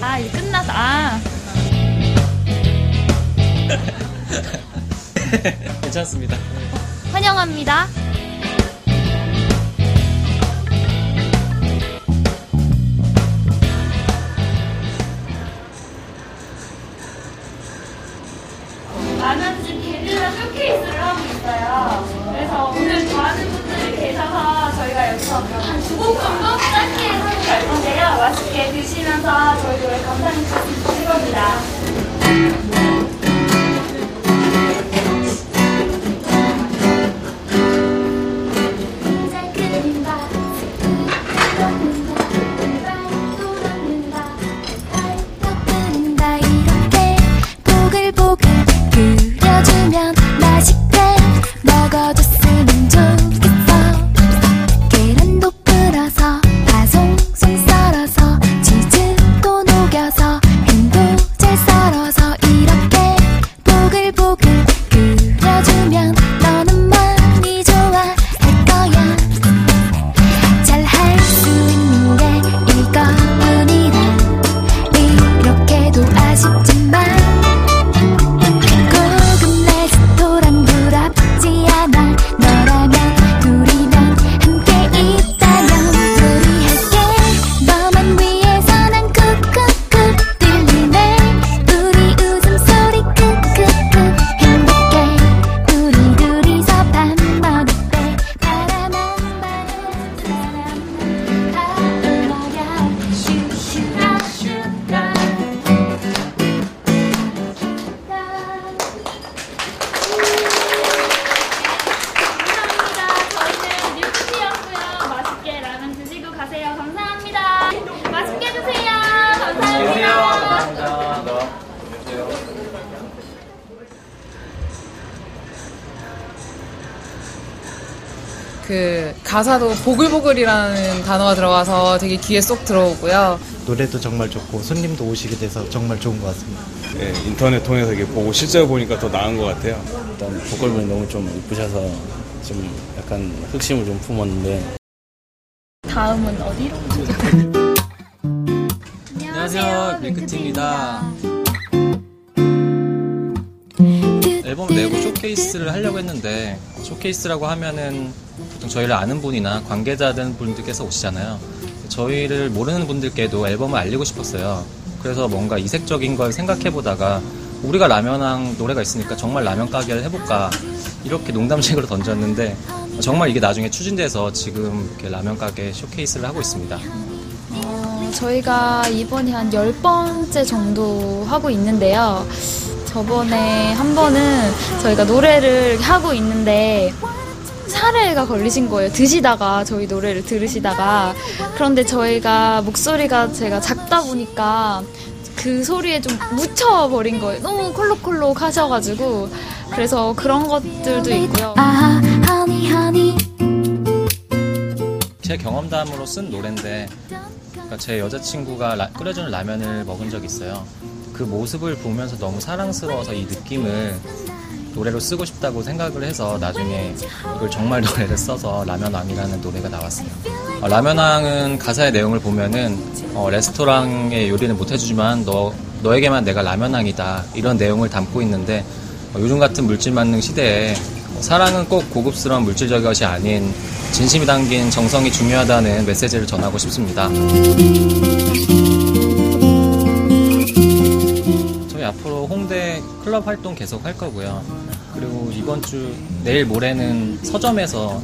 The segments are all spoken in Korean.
아, 일 끝났어. 아. 괜찮습니다. 환영합니다. 라면집 게릴라 쇼케이스를 하고 있어요. 그래서 오늘 좋아하는 분들이 계셔서 저희가 여기서 한 두 곡 정도 짧게 하고 갈 건데요. 맛있게 드시면서 저희 노래 감상해 겁 가세요. 감사합니다. 맛있게 드세요. 감사합니다. 그 가사도 보글보글이라는 단어가 들어가서 되게 귀에 쏙 들어오고요. 노래도 정말 좋고 손님도 오시게 돼서 정말 좋은 것 같습니다. 예, 인터넷 통해서 이렇게 보고 실제로 보니까 더 나은 것 같아요. 일단 보컬분이 너무 좀 이쁘셔서 좀 약간 흑심을 좀 품었는데 다음은 어디로? 안녕하세요 밀크티입니다. 앨범 내고 쇼케이스를 하려고 했는데 쇼케이스라고 하면은 보통 저희를 아는 분이나 관계자된 분들께서 오시잖아요. 저희를 모르는 분들께도 앨범을 알리고 싶었어요. 그래서 뭔가 이색적인 걸 생각해 보다가 우리가 라면왕 노래가 있으니까 정말 라면 가게를 해볼까 이렇게 농담식으로 던졌는데 정말 이게 나중에 추진돼서 지금 이렇게 라면 가게 쇼케이스를 하고 있습니다 어, 저희가 이번이 한 10번째 정도 하고 있는데요. 저번에 한 번은 저희가 노래를 하고 있는데 사례가 걸리신 거예요. 드시다가 저희 노래를 들으시다가 그런데 저희가 목소리가 제가 작다 보니까 그 소리에 좀 묻혀버린 거예요. 너무 콜록콜록 하셔가지고 그래서 그런 것들도 있고요. 제 경험담으로 쓴 노래인데 그러니까 제 여자친구가 라- 끓여주는 라면을 먹은 적이 있어요. 그 모습을 보면서 너무 사랑스러워서 이 느낌을 노래로 쓰고 싶다고 생각을 해서 나중에 이걸 정말 노래를 써서 라면왕이라는 노래가 나왔어요. 어, 라면왕은 가사의 내용을 보면은 어, 레스토랑의 요리는 못 해주지만 너 너에게만 내가 라면왕이다 이런 내용을 담고 있는데 어, 요즘 같은 물질 만능 시대에 어, 사랑은 꼭 고급스러운 물질적인 것이 아닌 진심이 담긴 정성이 중요하다는 메시지를 전하고 싶습니다. 저희 앞으로 홍대 클럽 활동 계속 할 거고요. 그리고 이번 주 내일 모레는 서점에서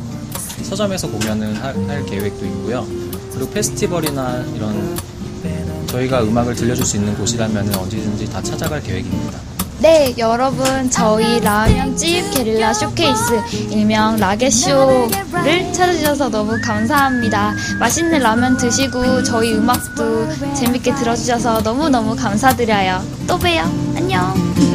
서점에서 공연을 할, 할 계획도 있고요. 그리고 페스티벌이나 이런 저희가 음악을 들려줄 수 있는 곳이라면 언제든지 다 찾아갈 계획입니다. 네, 여러분 저희 라면집 게릴라 쇼케이스 일명 라게쇼를 찾아주셔서 너무 감사합니다. 맛있는 라면 드시고 저희 음악도 재밌게 들어주셔서 너무너무 감사드려요. 또 봬요. 안녕.